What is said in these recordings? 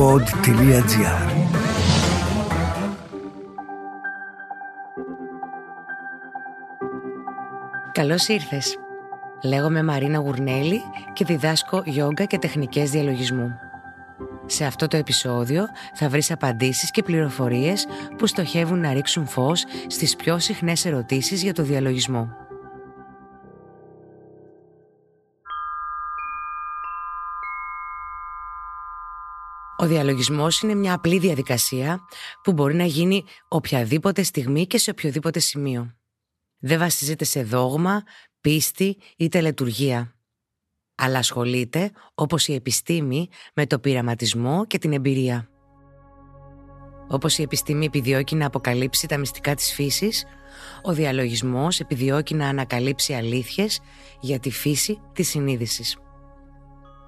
pod.gr Καλώς ήρθες. Λέγομαι Μαρίνα Γουρνέλη και διδάσκω γιόγκα και τεχνικές διαλογισμού. Σε αυτό το επεισόδιο θα βρεις απαντήσεις και πληροφορίες που στοχεύουν να ρίξουν φως στις πιο συχνές ερωτήσεις για το διαλογισμό. Ο διαλογισμός είναι μια απλή διαδικασία που μπορεί να γίνει οποιαδήποτε στιγμή και σε οποιοδήποτε σημείο. Δεν βασίζεται σε δόγμα, πίστη ή τελετουργία. Αλλά ασχολείται, όπως η επιστήμη, με το πειραματισμό και την εμπειρία. Όπως η επιστήμη επιδιώκει να αποκαλύψει τα μυστικά της φύσης, ο διαλογισμός επιδιώκει να ανακαλύψει αλήθειες για τη φύση της συνείδησης.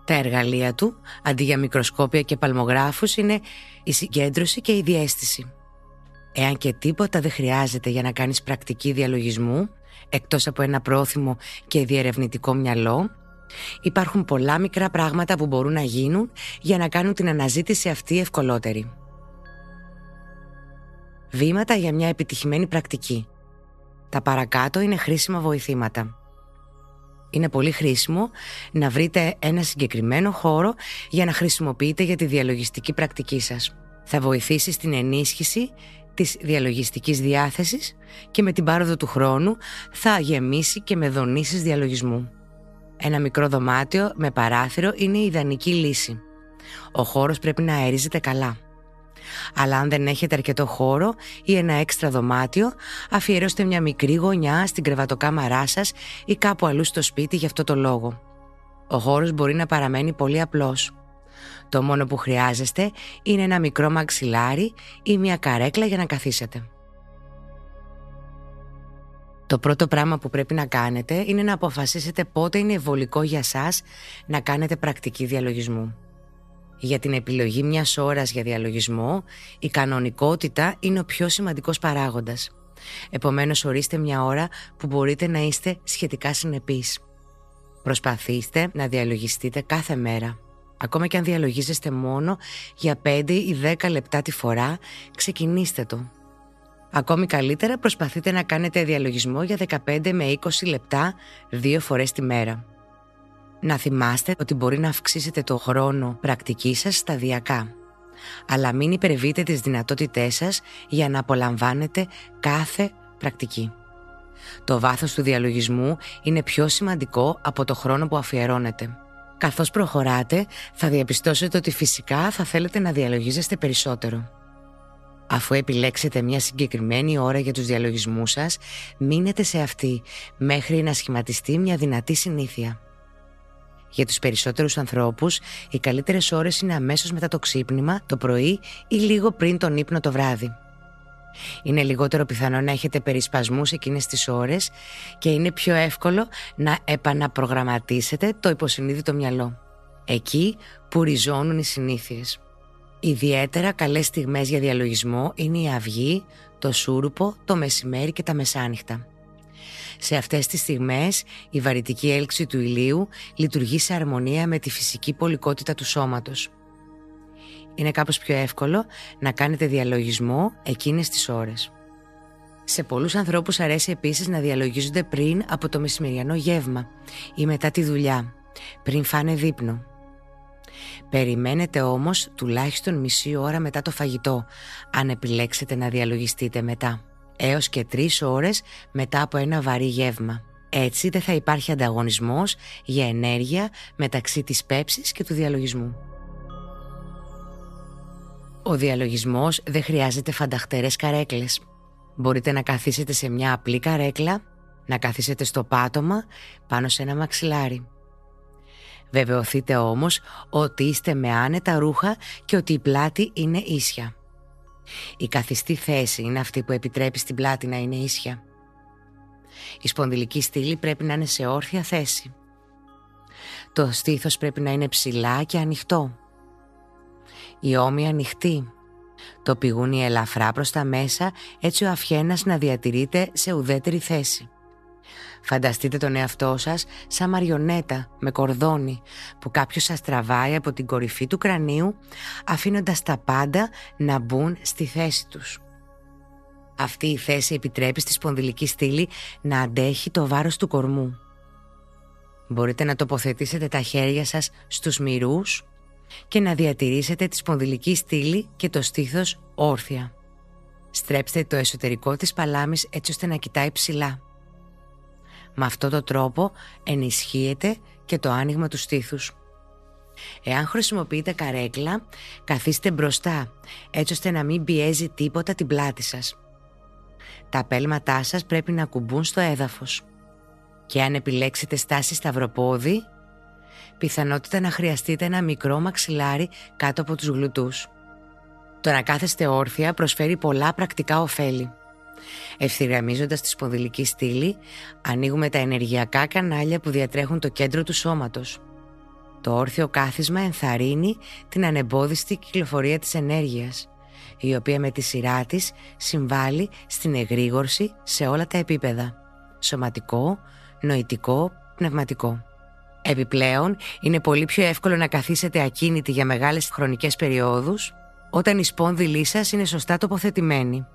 Τα εργαλεία του, αντί για μικροσκόπια και παλμογράφους, είναι η συγκέντρωση και η διέστηση. Εάν και τίποτα δεν χρειάζεται για να κάνεις πρακτική διαλογισμού, εκτός από ένα πρόθυμο και διερευνητικό μυαλό, υπάρχουν πολλά μικρά πράγματα που μπορούν να γίνουν για να κάνουν την αναζήτηση αυτή ευκολότερη. Βήματα για μια επιτυχημένη πρακτική. Τα παρακάτω είναι χρήσιμα βοηθήματα. Είναι πολύ χρήσιμο να βρείτε ένα συγκεκριμένο χώρο για να χρησιμοποιείτε για τη διαλογιστική πρακτική σας. Θα βοηθήσει στην ενίσχυση της διαλογιστικής διάθεσης και με την πάροδο του χρόνου θα γεμίσει και με δονήσεις διαλογισμού. Ένα μικρό δωμάτιο με παράθυρο είναι η ιδανική λύση. Ο χώρος πρέπει να αερίζεται καλά. Αλλά αν δεν έχετε αρκετό χώρο ή ένα έξτρα δωμάτιο, αφιερώστε μια μικρή γωνιά στην κρεβατοκάμαρά σας ή κάπου αλλού στο σπίτι για αυτό το λόγο. Ο χώρος μπορεί να παραμένει πολύ απλός. Το μόνο που χρειάζεστε είναι ένα μικρό μαξιλάρι ή μια καρέκλα για να καθίσετε. Το πρώτο πράγμα που πρέπει να κάνετε είναι να αποφασίσετε πότε είναι βολικό για σας να κάνετε πρακτική διαλογισμού. Για την επιλογή μιας ώρας για διαλογισμό, η κανονικότητα είναι ο πιο σημαντικός παράγοντας. Επομένως ορίστε μια ώρα που μπορείτε να είστε σχετικά συνεπείς. Προσπαθήστε να διαλογιστείτε κάθε μέρα. Ακόμα και αν διαλογίζεστε μόνο για 5 ή 10 λεπτά τη φορά, ξεκινήστε το. Ακόμη καλύτερα προσπαθείτε να κάνετε διαλογισμό για 15 με 20 λεπτά δύο φορές τη μέρα. Να θυμάστε ότι μπορεί να αυξήσετε το χρόνο πρακτικής σας σταδιακά. Αλλά μην υπερβείτε τις δυνατότητές σας για να απολαμβάνετε κάθε πρακτική. Το βάθος του διαλογισμού είναι πιο σημαντικό από το χρόνο που αφιερώνετε. Καθώς προχωράτε, θα διαπιστώσετε ότι φυσικά θα θέλετε να διαλογίζεστε περισσότερο. Αφού επιλέξετε μια συγκεκριμένη ώρα για τους διαλογισμούς σας, μείνετε σε αυτή μέχρι να σχηματιστεί μια δυνατή συνήθεια. Για τους περισσότερους ανθρώπους, οι καλύτερες ώρες είναι αμέσως μετά το ξύπνημα, το πρωί ή λίγο πριν τον ύπνο το βράδυ. Είναι λιγότερο πιθανό να έχετε περισπασμούς εκείνες τις ώρες και είναι πιο εύκολο να επαναπρογραμματίσετε το υποσυνείδητο μυαλό. Εκεί που ριζώνουν οι συνήθειες. Ιδιαίτερα καλές στιγμές για διαλογισμό είναι η αυγή, το σούρουπο, το μεσημέρι και τα μεσάνυχτα. Σε αυτές τις στιγμές η βαρυτική έλξη του ηλίου λειτουργεί σε αρμονία με τη φυσική πολικότητα του σώματος. Είναι κάπως πιο εύκολο να κάνετε διαλογισμό εκείνες τις ώρες. Σε πολλούς ανθρώπους αρέσει επίσης να διαλογίζονται πριν από το μεσημεριανό γεύμα ή μετά τη δουλειά, πριν φάνε δείπνο. Περιμένετε όμως τουλάχιστον μισή ώρα μετά το φαγητό, αν επιλέξετε να διαλογιστείτε μετά έως και τρεις ώρες μετά από ένα βαρύ γεύμα. Έτσι δεν θα υπάρχει ανταγωνισμός για ενέργεια μεταξύ της πέψης και του διαλογισμού. Ο διαλογισμός δεν χρειάζεται φανταχτερές καρέκλες. Μπορείτε να καθίσετε σε μια απλή καρέκλα, να καθίσετε στο πάτωμα πάνω σε ένα μαξιλάρι. Βεβαιωθείτε όμως ότι είστε με άνετα ρούχα και ότι η πλάτη είναι ίσια. Η καθιστή θέση είναι αυτή που επιτρέπει στην πλάτη να είναι ίσια. Η σπονδυλική στήλη πρέπει να είναι σε όρθια θέση. Το στήθος πρέπει να είναι ψηλά και ανοιχτό. Η ώμη ανοιχτή. Το πηγούνι ελαφρά προς τα μέσα έτσι ο αφιένας να διατηρείται σε ουδέτερη θέση. Φανταστείτε τον εαυτό σας σαν μαριονέτα με κορδόνι που κάποιος σας τραβάει από την κορυφή του κρανίου αφήνοντας τα πάντα να μπουν στη θέση τους. Αυτή η θέση επιτρέπει στη σπονδυλική στήλη να αντέχει το βάρος του κορμού. Μπορείτε να τοποθετήσετε τα χέρια σας στους μυρούς και να διατηρήσετε τη σπονδυλική στήλη και το στήθος όρθια. Στρέψτε το εσωτερικό της παλάμης έτσι ώστε να κοιτάει ψηλά. Με αυτό το τρόπο ενισχύεται και το άνοιγμα του στήθους. Εάν χρησιμοποιείτε καρέκλα, καθίστε μπροστά, έτσι ώστε να μην πιέζει τίποτα την πλάτη σας. Τα πέλματά σας πρέπει να κουμπούν στο έδαφος. Και αν επιλέξετε στάση σταυροπόδι, πιθανότητα να χρειαστείτε ένα μικρό μαξιλάρι κάτω από τους γλουτούς. Το να κάθεστε όρθια προσφέρει πολλά πρακτικά ωφέλη. Ευθυγραμμίζοντας τη σπονδυλική στήλη, ανοίγουμε τα ενεργειακά κανάλια που διατρέχουν το κέντρο του σώματος. Το όρθιο κάθισμα ενθαρρύνει την ανεμπόδιστη κυκλοφορία της ενέργειας, η οποία με τη σειρά της συμβάλλει στην εγρήγορση σε όλα τα επίπεδα, σωματικό, νοητικό, πνευματικό. Επιπλέον, είναι πολύ πιο εύκολο να καθίσετε ακίνητοι για μεγάλες χρονικές περιόδους όταν η σπόνδυλή σας είναι σωστά τοποθετημένη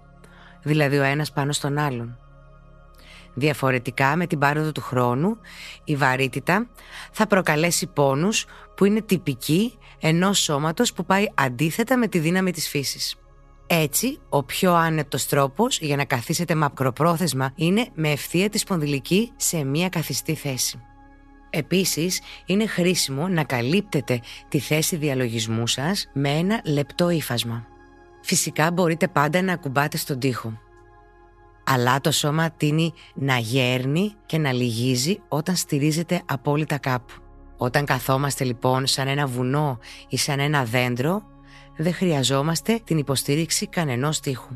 δηλαδή ο ένας πάνω στον άλλον. Διαφορετικά με την πάροδο του χρόνου, η βαρύτητα θα προκαλέσει πόνους που είναι τυπικοί ενός σώματος που πάει αντίθετα με τη δύναμη της φύσης. Έτσι, ο πιο άνετος τρόπος για να καθίσετε μακροπρόθεσμα είναι με ευθεία τη σπονδυλική σε μία καθιστή θέση. Επίσης, είναι χρήσιμο να καλύπτετε τη θέση διαλογισμού σας με ένα λεπτό ύφασμα. Φυσικά μπορείτε πάντα να ακουμπάτε στον τοίχο. Αλλά το σώμα τίνει να γέρνει και να λυγίζει όταν στηρίζεται απόλυτα κάπου. Όταν καθόμαστε λοιπόν σαν ένα βουνό ή σαν ένα δέντρο, δεν χρειαζόμαστε την υποστήριξη κανενός τείχου.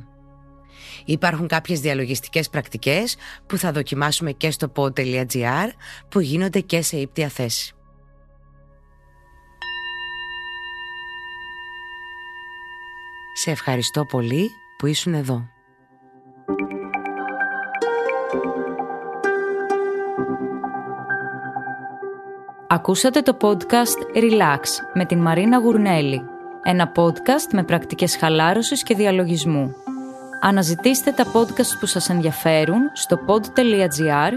Υπάρχουν κάποιες διαλογιστικές πρακτικές που θα δοκιμάσουμε και στο pod.gr που γίνονται και σε ύπτια θέση. Σε ευχαριστώ πολύ που ήσουν εδώ. Ακούσατε το podcast Relax με την Μαρίνα Γουρνέλη. Ένα podcast με πρακτικές χαλάρωσης και διαλογισμού. Αναζητήστε τα podcast που σας ενδιαφέρουν στο pod.gr,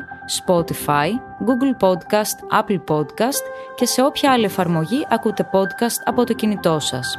Spotify, Google Podcast, Apple Podcast και σε όποια άλλη εφαρμογή ακούτε podcast από το κινητό σας.